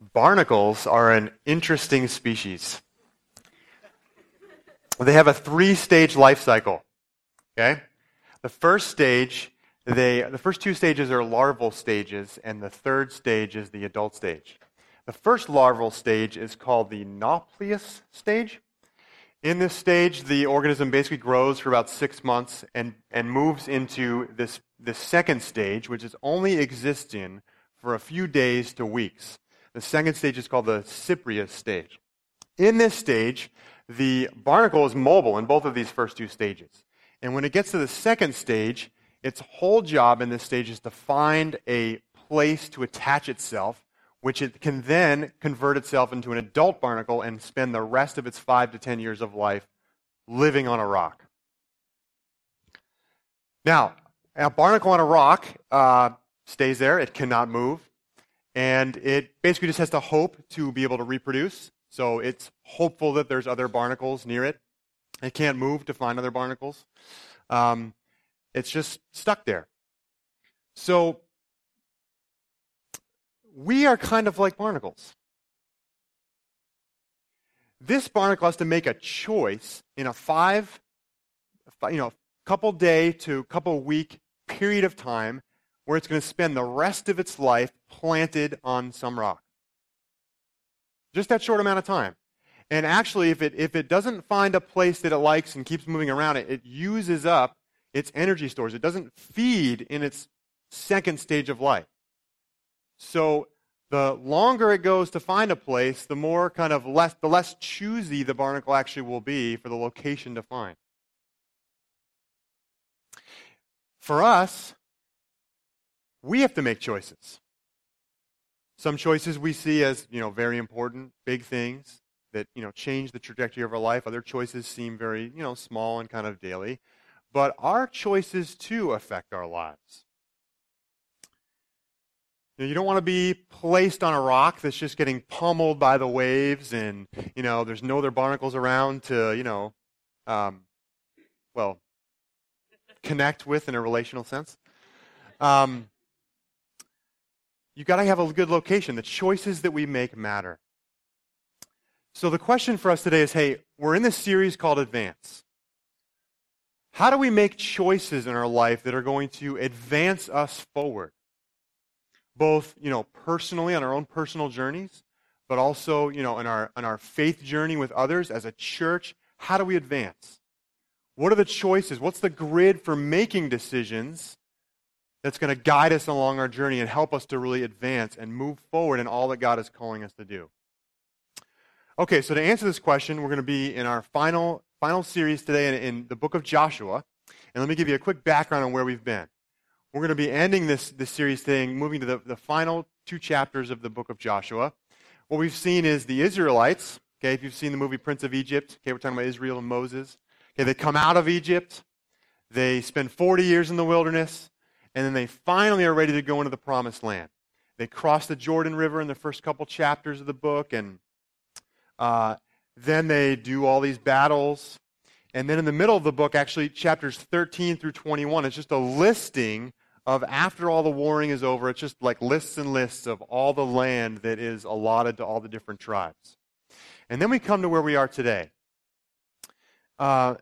Barnacles are an interesting species. They have a three stage life cycle. Okay? The first stage, they, the first two stages are larval stages, and the third stage is the adult stage. The first larval stage is called the nauplius stage. In this stage, the organism basically grows for about six months and, and moves into this, this second stage, which is only exists in for a few days to weeks. The second stage is called the cypris stage. In this stage, the barnacle is mobile in both of these first two stages. And when it gets to the second stage, its whole job in this stage is to find a place to attach itself, which it can then convert itself into an adult barnacle and spend the rest of its five to ten years of life living on a rock. Now, a barnacle on a rock uh, stays there, it cannot move and it basically just has to hope to be able to reproduce. So it's hopeful that there's other barnacles near it. It can't move to find other barnacles. Um, it's just stuck there. So we are kind of like barnacles. This barnacle has to make a choice in a five, you know, couple day to couple week period of time where it's going to spend the rest of its life planted on some rock. Just that short amount of time. And actually, if it, if it doesn't find a place that it likes and keeps moving around it, it uses up its energy stores. It doesn't feed in its second stage of life. So the longer it goes to find a place, the more kind of less, the less choosy the barnacle actually will be for the location to find. For us, we have to make choices. Some choices we see as, you know, very important, big things that, you know, change the trajectory of our life. Other choices seem very, you know, small and kind of daily. But our choices too affect our lives. You, know, you don't want to be placed on a rock that's just getting pummeled by the waves and, you know, there's no other barnacles around to, you know, um, well, connect with in a relational sense. Um, You've got to have a good location. The choices that we make matter. So the question for us today is hey, we're in this series called Advance. How do we make choices in our life that are going to advance us forward? Both, you know, personally on our own personal journeys, but also, you know, in our, in our faith journey with others as a church. How do we advance? What are the choices? What's the grid for making decisions that's going to guide us along our journey and help us to really advance and move forward in all that God is calling us to do. Okay, so to answer this question, we're going to be in our final final series today in, in the book of Joshua. And let me give you a quick background on where we've been. We're going to be ending this, this series thing, moving to the, the final two chapters of the book of Joshua. What we've seen is the Israelites, okay, if you've seen the movie Prince of Egypt, okay, we're talking about Israel and Moses. Okay, they come out of Egypt, they spend 40 years in the wilderness, and then they finally are ready to go into the promised land. They cross the Jordan River in the first couple chapters of the book, and uh, then they do all these battles. And then in the middle of the book, actually, chapters 13 through 21, it's just a listing of after all the warring is over, it's just like lists and lists of all the land that is allotted to all the different tribes. And then we come to where we are today. Uh,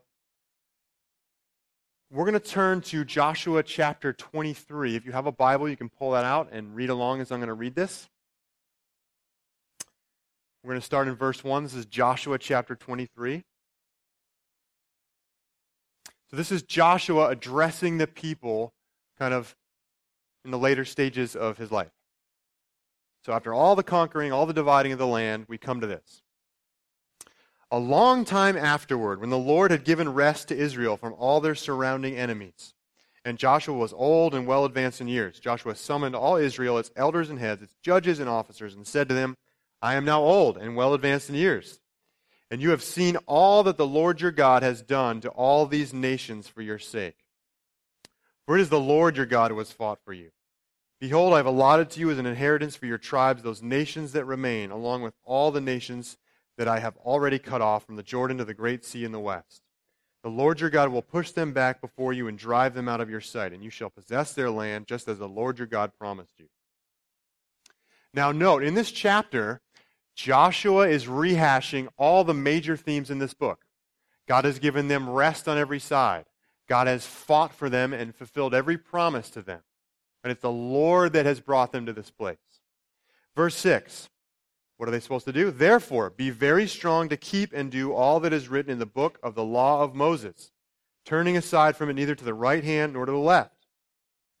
we're going to turn to Joshua chapter 23. If you have a Bible, you can pull that out and read along as I'm going to read this. We're going to start in verse 1. This is Joshua chapter 23. So, this is Joshua addressing the people kind of in the later stages of his life. So, after all the conquering, all the dividing of the land, we come to this. A long time afterward, when the Lord had given rest to Israel from all their surrounding enemies, and Joshua was old and well advanced in years, Joshua summoned all Israel, its elders and heads, its judges and officers, and said to them, I am now old and well advanced in years. And you have seen all that the Lord your God has done to all these nations for your sake. For it is the Lord your God who has fought for you. Behold, I have allotted to you as an inheritance for your tribes those nations that remain, along with all the nations that I have already cut off from the Jordan to the great sea in the west. The Lord your God will push them back before you and drive them out of your sight, and you shall possess their land just as the Lord your God promised you. Now, note, in this chapter, Joshua is rehashing all the major themes in this book. God has given them rest on every side. God has fought for them and fulfilled every promise to them. And it's the Lord that has brought them to this place. Verse 6 What are they supposed to do? Therefore, be very strong to keep and do all that is written in the book of the law of Moses, turning aside from it neither to the right hand nor to the left,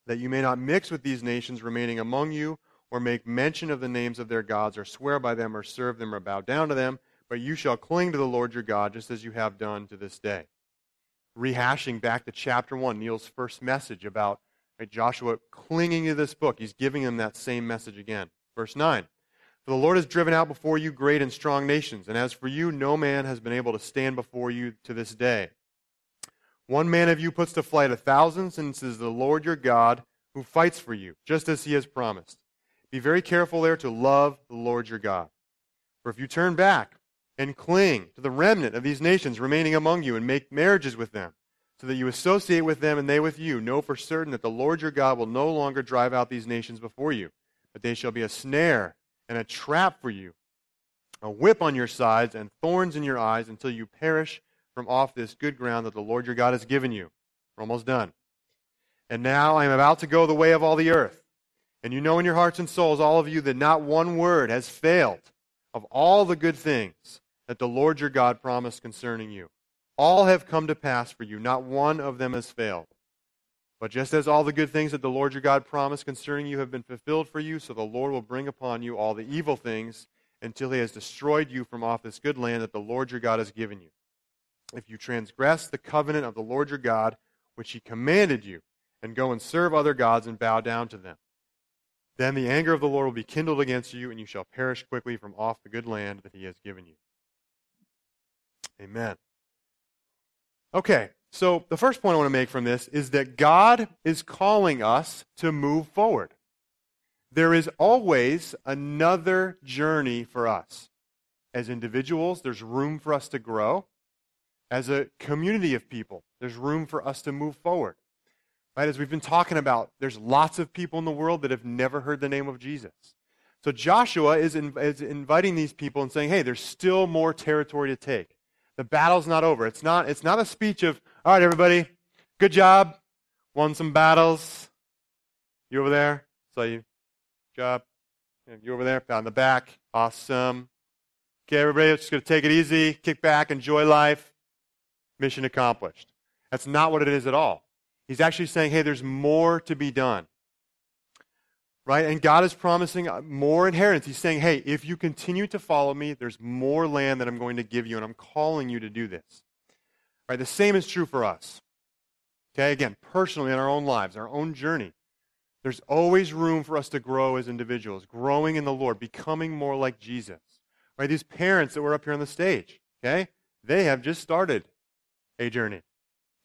that you may not mix with these nations remaining among you, or make mention of the names of their gods, or swear by them, or serve them, or bow down to them, but you shall cling to the Lord your God, just as you have done to this day. Rehashing back to chapter 1, Neil's first message about Joshua clinging to this book. He's giving them that same message again. Verse 9 For the Lord has driven out before you great and strong nations, and as for you, no man has been able to stand before you to this day. One man of you puts to flight a thousand, since it is the Lord your God who fights for you, just as he has promised. Be very careful there to love the Lord your God. For if you turn back and cling to the remnant of these nations remaining among you and make marriages with them, so that you associate with them and they with you, know for certain that the Lord your God will no longer drive out these nations before you, but they shall be a snare and a trap for you, a whip on your sides and thorns in your eyes until you perish from off this good ground that the Lord your God has given you. We're almost done. And now I am about to go the way of all the earth. And you know in your hearts and souls, all of you, that not one word has failed of all the good things that the Lord your God promised concerning you. All have come to pass for you, not one of them has failed. But just as all the good things that the Lord your God promised concerning you have been fulfilled for you, so the Lord will bring upon you all the evil things until he has destroyed you from off this good land that the Lord your God has given you. If you transgress the covenant of the Lord your God, which he commanded you, and go and serve other gods and bow down to them, then the anger of the Lord will be kindled against you, and you shall perish quickly from off the good land that he has given you. Amen. Okay, so the first point I want to make from this is that God is calling us to move forward. There is always another journey for us. As individuals, there's room for us to grow. As a community of people, there's room for us to move forward. Right? As we've been talking about, there's lots of people in the world that have never heard the name of Jesus. So Joshua is, in, is inviting these people and saying, hey, there's still more territory to take. The battle's not over. It's not, it's not a speech of, all right, everybody, good job, won some battles. You over there? Saw you. Job. You over there? Down the back. Awesome. Okay, everybody, just going to take it easy, kick back, enjoy life. Mission accomplished. That's not what it is at all. He's actually saying, hey, there's more to be done. Right? And God is promising uh, more inheritance. He's saying, hey, if you continue to follow me, there's more land that I'm going to give you, and I'm calling you to do this. Right? The same is true for us. Okay, again, personally in our own lives, our own journey. There's always room for us to grow as individuals, growing in the Lord, becoming more like Jesus. Right? These parents that were up here on the stage, okay, they have just started a journey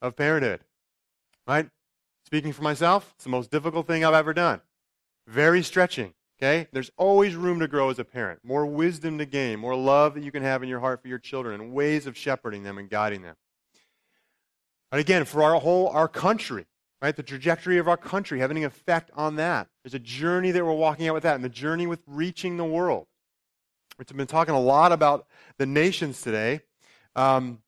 of parenthood. Right? Speaking for myself, it's the most difficult thing I've ever done. Very stretching. Okay? There's always room to grow as a parent, more wisdom to gain, more love that you can have in your heart for your children, and ways of shepherding them and guiding them. And again, for our whole our country, right? The trajectory of our country having an effect on that. There's a journey that we're walking out with that, and the journey with reaching the world. We've been talking a lot about the nations today. Um,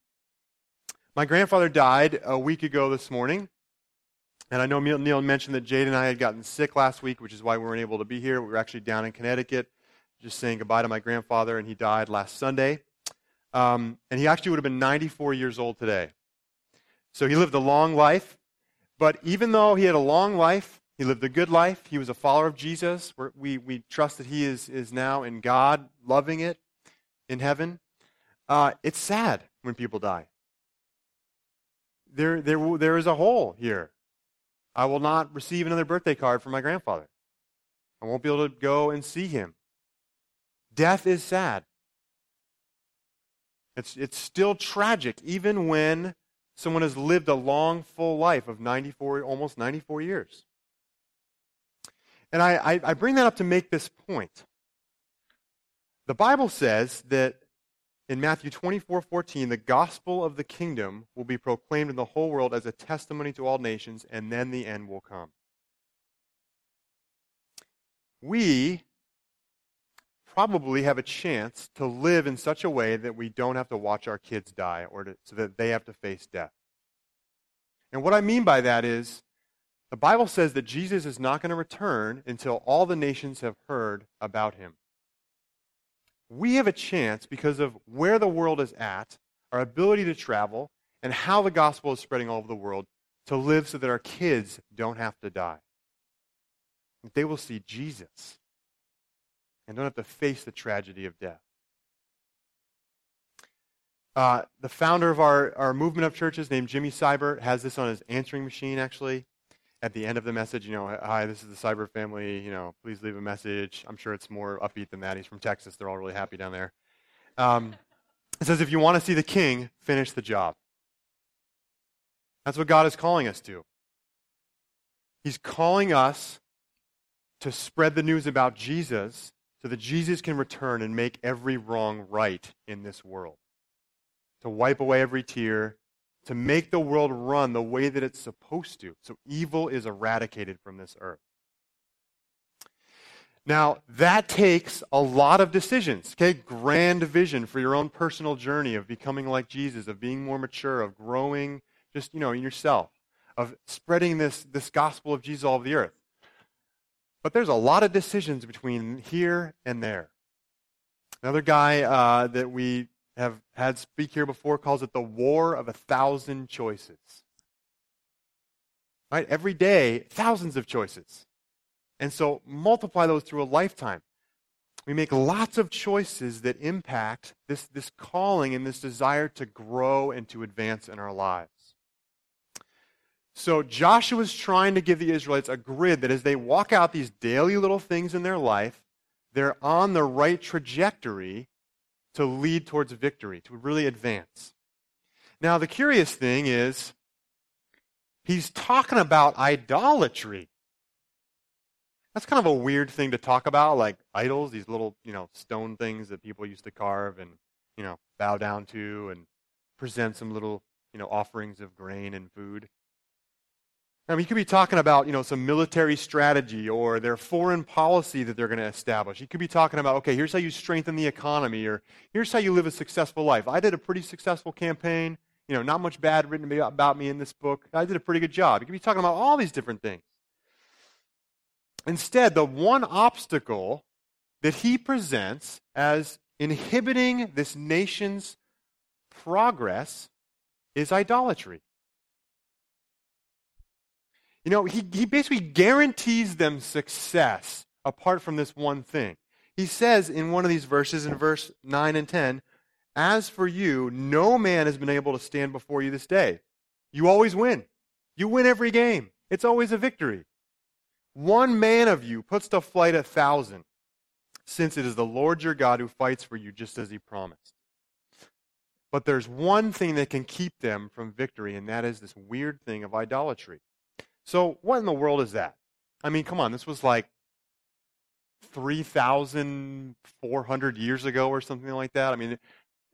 my grandfather died a week ago this morning. And I know Neil mentioned that Jade and I had gotten sick last week, which is why we weren't able to be here. We were actually down in Connecticut just saying goodbye to my grandfather, and he died last Sunday. Um, and he actually would have been 94 years old today. So he lived a long life. But even though he had a long life, he lived a good life. He was a follower of Jesus. We're, we we trust that he is, is now in God, loving it in heaven. Uh, it's sad when people die. There, there, there is a hole here I will not receive another birthday card from my grandfather. I won't be able to go and see him. Death is sad. It's, it's still tragic, even when someone has lived a long, full life of 94, almost 94 years. And I, I, I bring that up to make this point. The Bible says that in Matthew 24 14, the gospel of the kingdom will be proclaimed in the whole world as a testimony to all nations, and then the end will come. We probably have a chance to live in such a way that we don't have to watch our kids die or to, so that they have to face death. And what I mean by that is the Bible says that Jesus is not going to return until all the nations have heard about him. We have a chance because of where the world is at, our ability to travel, and how the gospel is spreading all over the world to live so that our kids don't have to die. That they will see Jesus and don't have to face the tragedy of death. Uh, the founder of our, our movement of churches, named Jimmy Seibert, has this on his answering machine, actually. At the end of the message, you know, hi, this is the Seibert family. You know, please leave a message. I'm sure it's more upbeat than that. He's from Texas. They're all really happy down there. Um, it says, if you want to see the king, finish the job. That's what God is calling us to. He's calling us to spread the news about Jesus so that Jesus can return and make every wrong right in this world to wipe away every tear, to make the world run the way that it's supposed to. So evil is eradicated from this earth. Now, that takes a lot of decisions, okay? Grand vision for your own personal journey of becoming like Jesus, of being more mature, of growing just, you know, in yourself, of spreading this, this gospel of Jesus all over the earth. But there's a lot of decisions between here and there. Another guy uh, that we have had speak here before calls it the war of a thousand choices. Right? Every day, thousands of choices. And so multiply those through a lifetime. We make lots of choices that impact this, this calling and this desire to grow and to advance in our lives. So Joshua's trying to give the Israelites a grid that as they walk out these daily little things in their life, they're on the right trajectory to lead towards victory, to really advance. Now, the curious thing is, he's talking about idolatry. That's kind of a weird thing to talk about, like idols, these little, you know, stone things that people used to carve and, you know, bow down to and present some little, you know, offerings of grain and food. I mean, he could be talking about, you know, some military strategy or their foreign policy that they're going to establish. He could be talking about, okay, here's how you strengthen the economy or here's how you live a successful life. I did a pretty successful campaign. You know, not much bad written about me in this book. I did a pretty good job. He could be talking about all these different things. Instead, the one obstacle that he presents as inhibiting this nation's progress is idolatry. You know, he, he basically guarantees them success apart from this one thing. He says in one of these verses, in verse 9 and 10, As for you, no man has been able to stand before you this day. You always win. You win every game. It's always a victory. One man of you puts to flight a thousand, since it is the Lord your God who fights for you just as he promised. But there's one thing that can keep them from victory, and that is this weird thing of idolatry. So, what in the world is that? I mean, come on, this was like 3,400 years ago or something like that. I mean,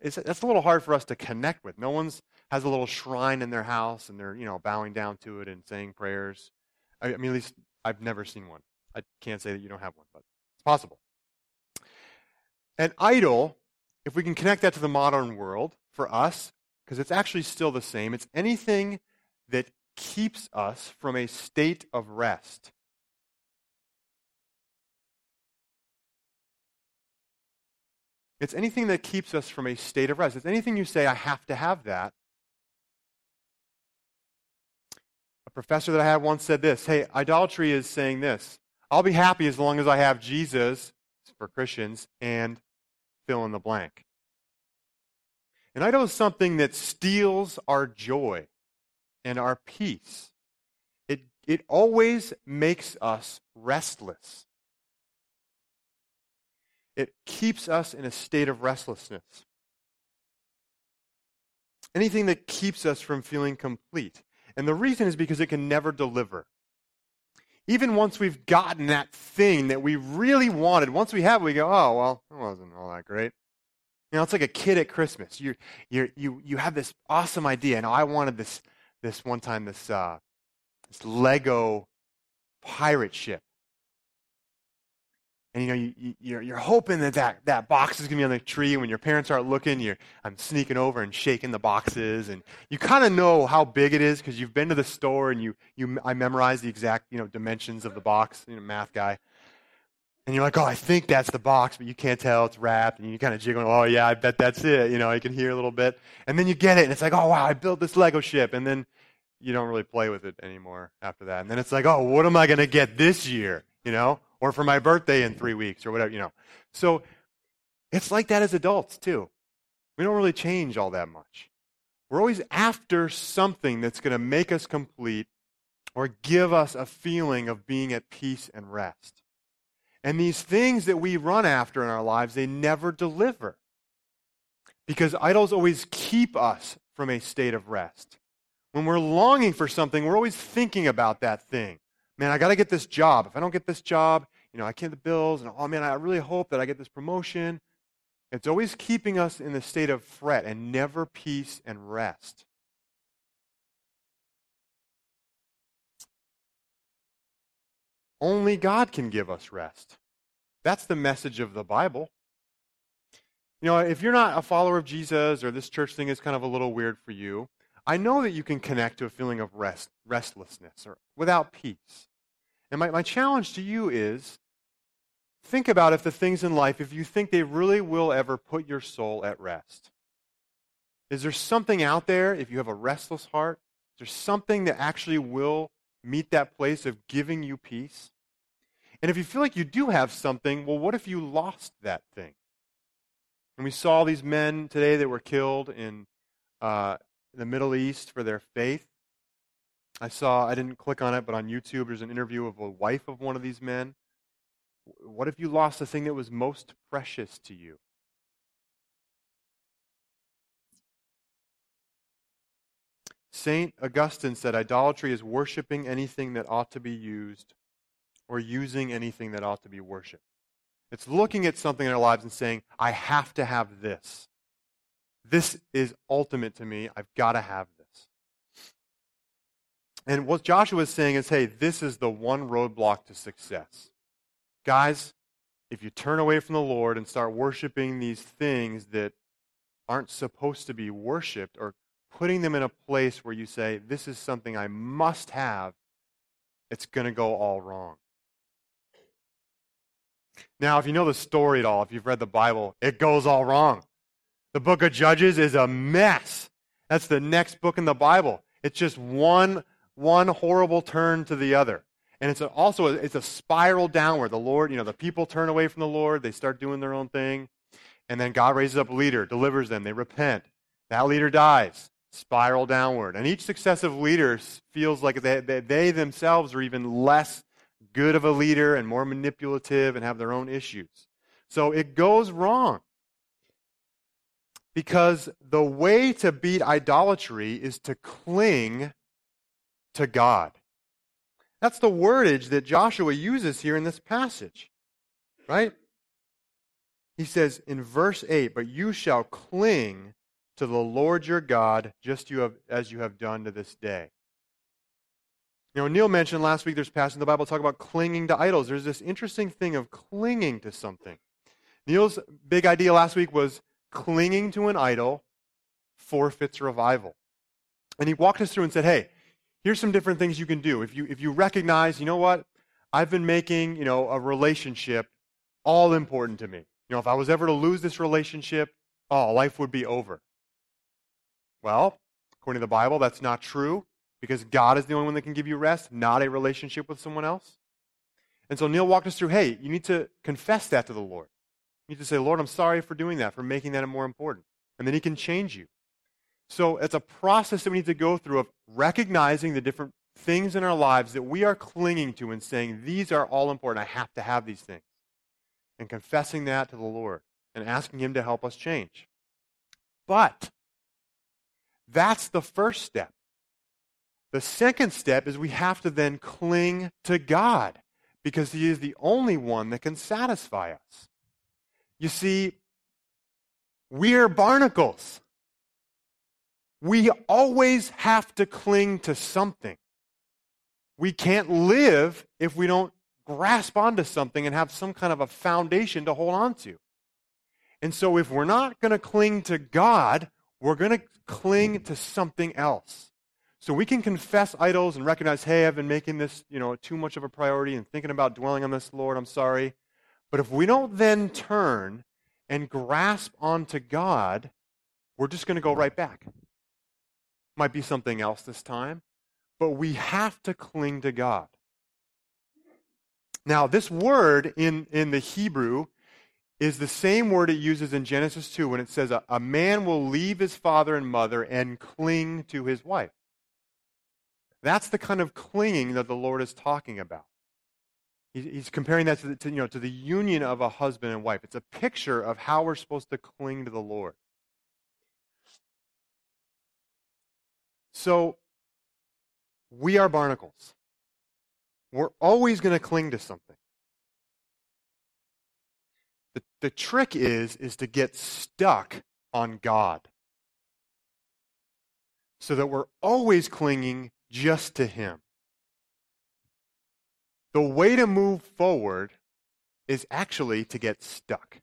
it's, that's a little hard for us to connect with. No one's has a little shrine in their house and they're, you know, bowing down to it and saying prayers. I, I mean, at least I've never seen one. I can't say that you don't have one, but it's possible. An idol, if we can connect that to the modern world for us, because it's actually still the same, it's anything that keeps us from a state of rest. It's anything that keeps us from a state of rest. It's anything you say, I have to have that. A professor that I had once said this Hey, idolatry is saying this I'll be happy as long as I have Jesus for Christians and fill in the blank. And idol is something that steals our joy and our peace. It, it always makes us restless. It keeps us in a state of restlessness. Anything that keeps us from feeling complete. And the reason is because it can never deliver. Even once we've gotten that thing that we really wanted, once we have it, we go, oh, well, it wasn't all that great. You know, it's like a kid at Christmas. You you you you have this awesome idea. and I wanted this this one time this uh, this Lego pirate ship. And you know, you, you, you're, you're hoping that, that that box is to be on the tree. When your parents aren't looking, you're, I'm sneaking over and shaking the boxes. And you kind of know how big it is because you've been to the store and you, you, I memorized the exact you know, dimensions of the box, you know, math guy. And you're like, oh, I think that's the box, but you can't tell. It's wrapped. And you kind of jiggle, oh, yeah, I bet that's it. You know, you can hear a little bit. And then you get it, and it's like, oh, wow, I built this Lego ship. And then you don't really play with it anymore after that. And then it's like, oh, what am I going to get this year? You know, or for my birthday in three weeks or whatever, you know. So it's like that as adults, too. We don't really change all that much. We're always after something that's going to make us complete or give us a feeling of being at peace and rest. And these things that we run after in our lives, they never deliver. Because idols always keep us from a state of rest. When we're longing for something, we're always thinking about that thing. Man, I got to get this job. If I don't get this job, you know, I can't the bills. And oh man, I really hope that I get this promotion. It's always keeping us in the state of fret and never peace and rest. Only God can give us rest. That's the message of the Bible. You know, if you're not a follower of Jesus or this church thing is kind of a little weird for you, I know that you can connect to a feeling of rest, restlessness or without peace. And my, my challenge to you is think about if the things in life, if you think they really will ever put your soul at rest. Is there something out there, if you have a restless heart, is there something that actually will meet that place of giving you peace? And if you feel like you do have something, well, what if you lost that thing? And we saw these men today that were killed in uh, the Middle East for their faith. I saw, I didn't click on it, but on YouTube there's an interview of a wife of one of these men. What if you lost the thing that was most precious to you? St. Augustine said idolatry is worshiping anything that ought to be used or using anything that ought to be worshiped. It's looking at something in our lives and saying, I have to have this. This is ultimate to me. I've got to have this. And what Joshua is saying is, hey, this is the one roadblock to success. Guys, if you turn away from the Lord and start worshiping these things that aren't supposed to be worshiped or putting them in a place where you say, this is something I must have, it's going to go all wrong. Now, if you know the story at all, if you've read the Bible, it goes all wrong. The book of Judges is a mess. That's the next book in the Bible. It's just one, one horrible turn to the other. And it's also it's a spiral downward. The Lord, you know, the people turn away from the Lord. They start doing their own thing. And then God raises up a leader, delivers them. They repent. That leader dies. Spiral downward. And each successive leader feels like they, they, they themselves are even less good of a leader and more manipulative and have their own issues. So it goes wrong. Because the way to beat idolatry is to cling to God. That's the wordage that Joshua uses here in this passage, right? He says in verse 8, But you shall cling to the Lord your God just you have, as you have done to this day. You know, Neil mentioned last week there's passage in the Bible talk about clinging to idols. There's this interesting thing of clinging to something. Neil's big idea last week was clinging to an idol forfeits revival. And he walked us through and said, hey, here's some different things you can do. If you, if you recognize, you know what, I've been making, you know, a relationship all important to me. You know, if I was ever to lose this relationship, oh, life would be over. Well, according to the Bible, that's not true because God is the only one that can give you rest, not a relationship with someone else. And so Neil walked us through hey, you need to confess that to the Lord. You need to say, Lord, I'm sorry for doing that, for making that more important. And then He can change you. So it's a process that we need to go through of recognizing the different things in our lives that we are clinging to and saying, these are all important. I have to have these things. And confessing that to the Lord and asking Him to help us change. But that's the first step. The second step is we have to then cling to God because He is the only one that can satisfy us. You see, we're barnacles. We always have to cling to something. We can't live if we don't grasp onto something and have some kind of a foundation to hold on to. And so if we're not going to cling to God, we're going to cling to something else. So we can confess idols and recognize, hey, I've been making this, you know, too much of a priority and thinking about dwelling on this, Lord, I'm sorry. But if we don't then turn and grasp onto God, we're just going to go right back. Might be something else this time, but we have to cling to God. Now, this word in, in the Hebrew is the same word it uses in Genesis 2 when it says, a, a man will leave his father and mother and cling to his wife. That's the kind of clinging that the Lord is talking about. He's comparing that to the, to, you know, to the union of a husband and wife. It's a picture of how we're supposed to cling to the Lord. So, we are barnacles. We're always going to cling to something. The, the trick is, is to get stuck on God. So that we're always clinging just to Him. The way to move forward is actually to get stuck.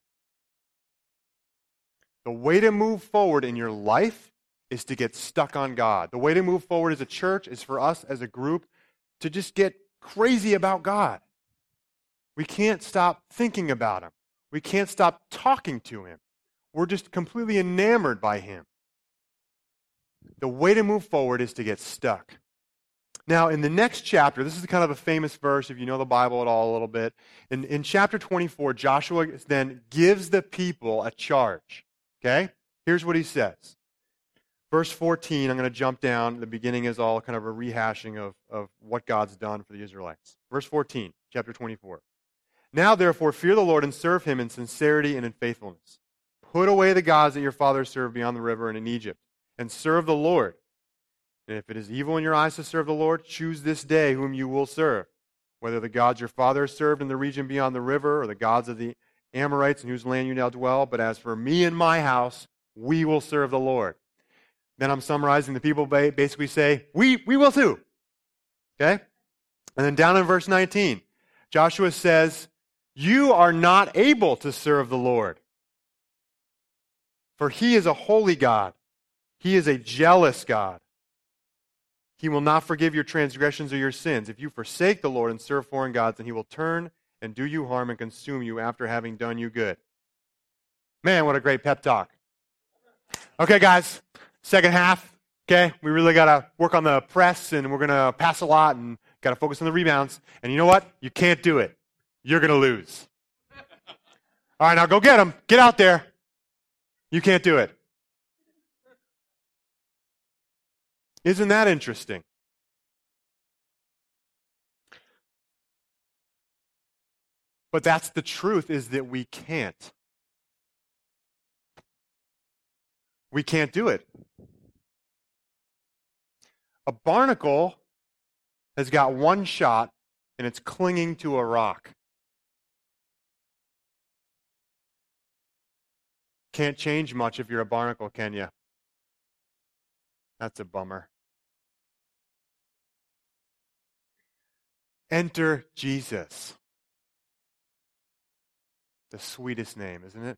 The way to move forward in your life is to get stuck on God. The way to move forward as a church is for us as a group to just get crazy about God. We can't stop thinking about Him. We can't stop talking to Him. We're just completely enamored by Him. The way to move forward is to get stuck. Now, in the next chapter, this is kind of a famous verse if you know the Bible at all a little bit. In, in chapter 24, Joshua then gives the people a charge. Okay? Here's what he says. Verse 14, I'm going to jump down. The beginning is all kind of a rehashing of, of what God's done for the Israelites. Verse 14, chapter 24. Now, therefore, fear the Lord and serve him in sincerity and in faithfulness. Put away the gods that your fathers served beyond the river and in Egypt, and serve the Lord. And if it is evil in your eyes to serve the Lord, choose this day whom you will serve, whether the gods your fathers served in the region beyond the river, or the gods of the Amorites in whose land you now dwell. But as for me and my house, we will serve the Lord. Then I'm summarizing. The people basically say, We, we will too. Okay? And then down in verse 19, Joshua says, You are not able to serve the Lord. For he is a holy God, he is a jealous God. He will not forgive your transgressions or your sins. If you forsake the Lord and serve foreign gods, then he will turn and do you harm and consume you after having done you good. Man, what a great pep talk. Okay, guys, second half. Okay, we really got to work on the press and we're going to pass a lot and got to focus on the rebounds. And you know what? You can't do it. You're going to lose. All right, now go get them. Get out there. You can't do it. Isn't that interesting? But that's the truth is that we can't. We can't do it. A barnacle has got one shot and it's clinging to a rock. Can't change much if you're a barnacle, can you? That's a bummer. Enter Jesus. The sweetest name, isn't it?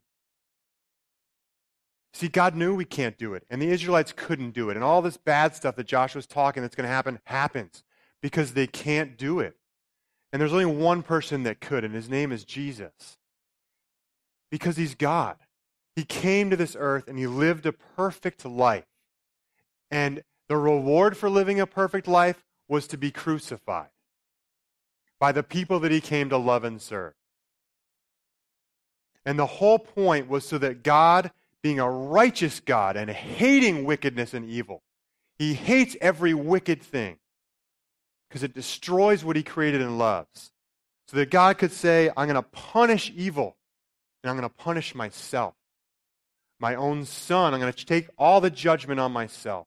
See, God knew we can't do it, and the Israelites couldn't do it. And all this bad stuff that Joshua's talking that's going to happen happens because they can't do it. And there's only one person that could, and his name is Jesus. Because he's God. He came to this earth and he lived a perfect life. And the reward for living a perfect life was to be crucified by the people that he came to love and serve. And the whole point was so that God, being a righteous God and hating wickedness and evil, he hates every wicked thing because it destroys what he created and loves. So that God could say, I'm going to punish evil and I'm going to punish myself. My own son, I'm going to take all the judgment on myself.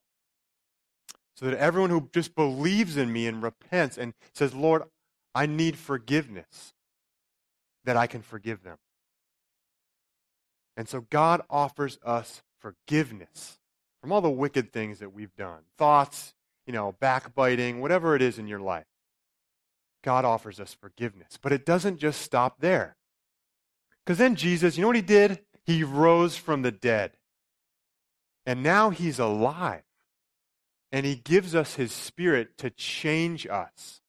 So that everyone who just believes in me and repents and says, Lord, I need forgiveness, that I can forgive them. And so God offers us forgiveness from all the wicked things that we've done thoughts, you know, backbiting, whatever it is in your life. God offers us forgiveness. But it doesn't just stop there. Because then Jesus, you know what he did? He rose from the dead. And now he's alive. And he gives us his spirit to change us.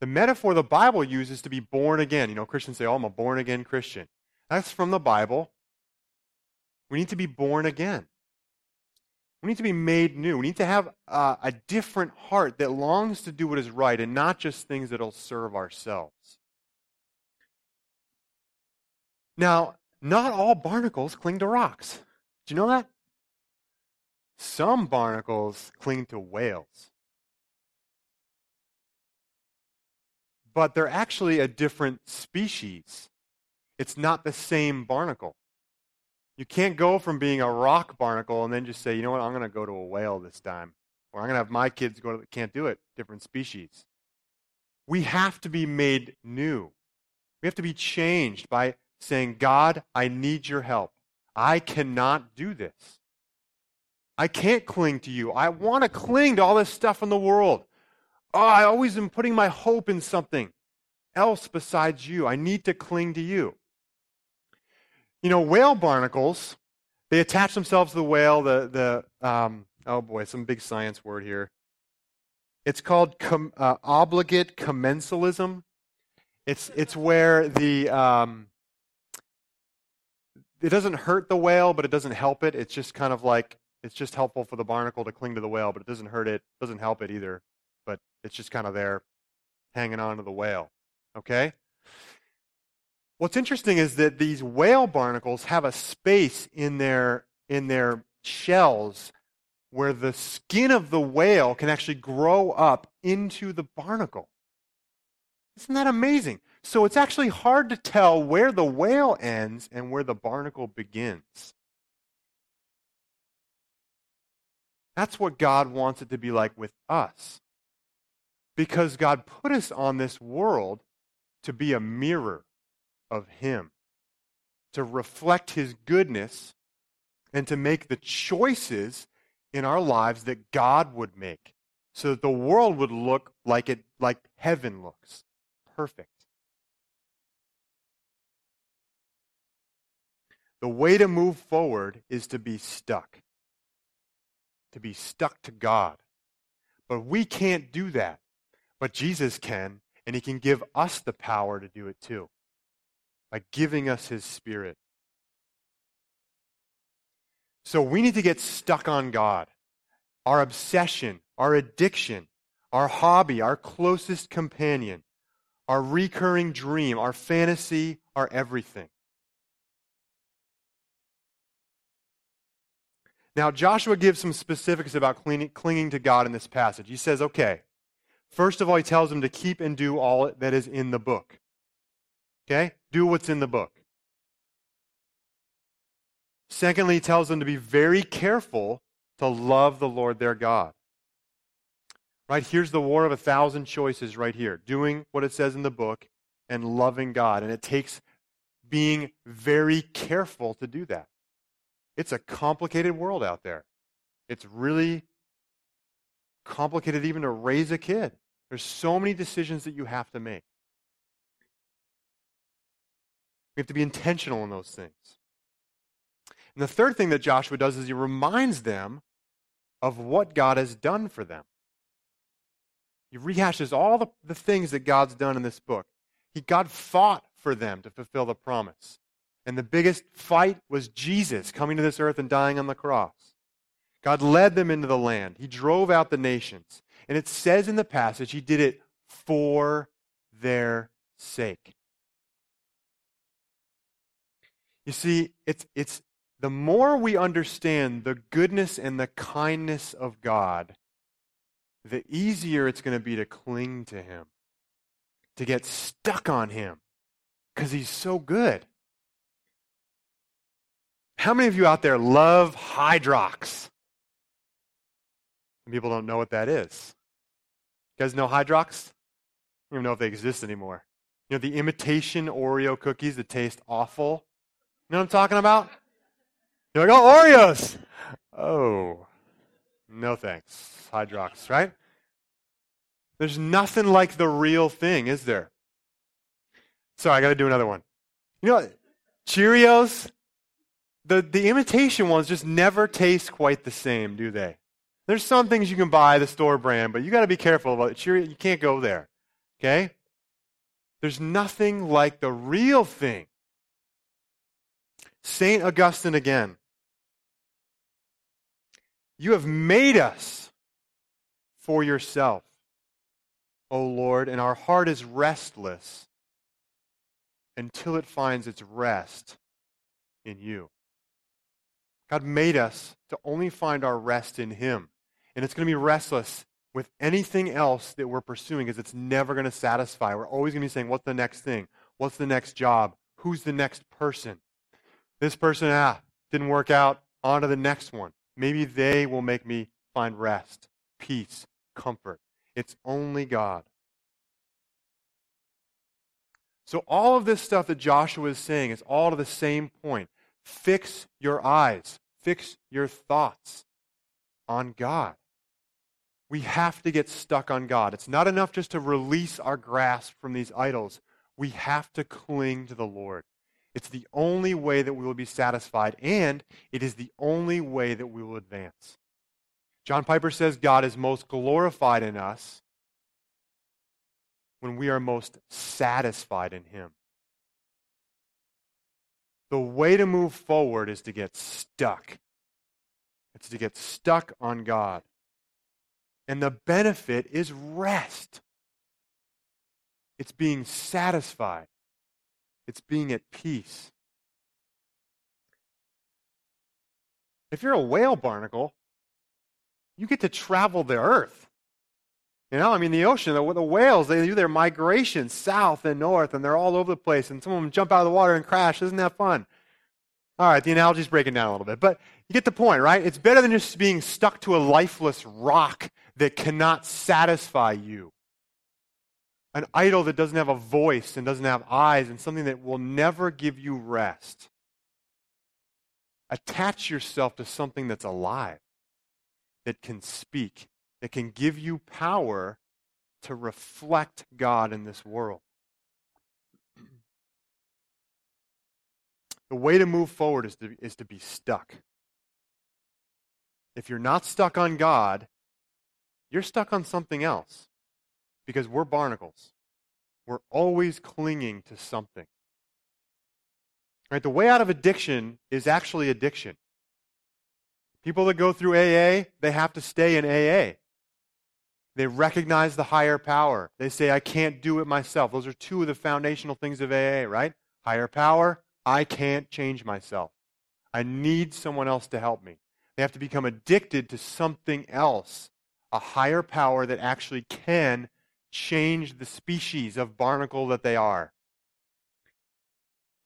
The metaphor the Bible uses to be born again. You know, Christians say, oh, I'm a born again Christian. That's from the Bible. We need to be born again. We need to be made new. We need to have a different heart that longs to do what is right and not just things that will serve ourselves. Now, not all barnacles cling to rocks. Do you know that? Some barnacles cling to whales. But they're actually a different species. It's not the same barnacle. You can't go from being a rock barnacle and then just say, you know what, I'm going to go to a whale this time. Or I'm going to have my kids go to, the, can't do it, different species. We have to be made new. We have to be changed by saying, God, I need your help. I cannot do this. I can't cling to you. I want to cling to all this stuff in the world. Oh, I always am putting my hope in something else besides you. I need to cling to you. You know, whale barnacles, they attach themselves to the whale, the, the um, oh boy, some big science word here. It's called com, uh, obligate commensalism. It's, it's where the, um, it doesn't hurt the whale, but it doesn't help it. It's just kind of like it's just helpful for the barnacle to cling to the whale, but it doesn't hurt it, doesn't help it either. But it's just kind of there hanging on to the whale. Okay? What's interesting is that these whale barnacles have a space in their in their shells where the skin of the whale can actually grow up into the barnacle. Isn't that amazing? So it's actually hard to tell where the whale ends and where the barnacle begins. That's what God wants it to be like with us. Because God put us on this world to be a mirror of Him, to reflect His goodness, and to make the choices in our lives that God would make so that the world would look like it like heaven looks perfect The way to move forward is to be stuck, to be stuck to God. But we can't do that. But Jesus can, and He can give us the power to do it too by giving us His Spirit. So we need to get stuck on God. Our obsession, our addiction, our hobby, our closest companion, our recurring dream, our fantasy, our everything. Now, Joshua gives some specifics about clinging to God in this passage. He says, okay, first of all, he tells them to keep and do all that is in the book. Okay? Do what's in the book. Secondly, he tells them to be very careful to love the Lord their God. Right? Here's the war of a thousand choices right here doing what it says in the book and loving God. And it takes being very careful to do that. It's a complicated world out there. It's really complicated even to raise a kid. There's so many decisions that you have to make. We have to be intentional in those things. And the third thing that Joshua does is he reminds them of what God has done for them. He rehashes all the, the things that God's done in this book. He, God fought for them to fulfill the promise. And the biggest fight was Jesus coming to this earth and dying on the cross. God led them into the land. He drove out the nations. And it says in the passage, He did it for their sake. You see, it's, it's the more we understand the goodness and the kindness of God, the easier it's going to be to cling to Him, to get stuck on Him, because He's so good. How many of you out there love Hydrox? people don't know what that is. You guys know Hydrox? I don't even know if they exist anymore. You know, the imitation Oreo cookies that taste awful? You know what I'm talking about? You're like, oh, Oreos! Oh, no thanks. Hydrox, right? There's nothing like the real thing, is there? Sorry, I got to do another one. You know, Cheerios, the, the imitation ones just never taste quite the same, do they? There's some things you can buy, the store brand, but you got to be careful about it. Cheerio, you can't go there. Okay? There's nothing like the real thing. St. Augustine again. You have made us for yourself, O Lord, and our heart is restless until it finds its rest in you. God made us to only find our rest in Him. And it's going to be restless with anything else that we're pursuing because it's never going to satisfy. We're always going to be saying, What's the next thing? What's the next job? Who's the next person? This person, ah, didn't work out. On to the next one. Maybe they will make me find rest, peace, comfort. It's only God. So, all of this stuff that Joshua is saying is all to the same point. Fix your eyes, fix your thoughts on God. We have to get stuck on God. It's not enough just to release our grasp from these idols. We have to cling to the Lord. It's the only way that we will be satisfied, and it is the only way that we will advance. John Piper says God is most glorified in us when we are most satisfied in Him. The way to move forward is to get stuck. It's to get stuck on God. And the benefit is rest. It's being satisfied. It's being at peace. If you're a whale barnacle, you get to travel the earth. You know, I mean, the ocean, the, the whales, they do their migration south and north, and they're all over the place, and some of them jump out of the water and crash. Isn't that fun? All right, the analogy's breaking down a little bit, but you get the point, right? It's better than just being stuck to a lifeless rock that cannot satisfy you. An idol that doesn't have a voice and doesn't have eyes and something that will never give you rest. Attach yourself to something that's alive, that can speak, that can give you power to reflect God in this world. The way to move forward is to, is to be stuck. If you're not stuck on God, you're stuck on something else because we're barnacles. We're always clinging to something. Right? The way out of addiction is actually addiction. People that go through AA, they have to stay in AA. They recognize the higher power. They say, I can't do it myself. Those are two of the foundational things of AA, right? Higher power, I can't change myself. I need someone else to help me. They have to become addicted to something else, a higher power that actually can change the species of barnacle that they are.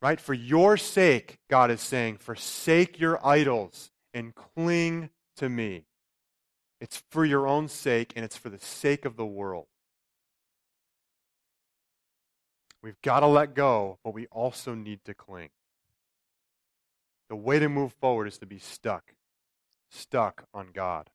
Right? For your sake, God is saying, forsake your idols and cling to me. It's for your own sake and it's for the sake of the world. We've got to let go, but we also need to cling. The way to move forward is to be stuck, stuck on God.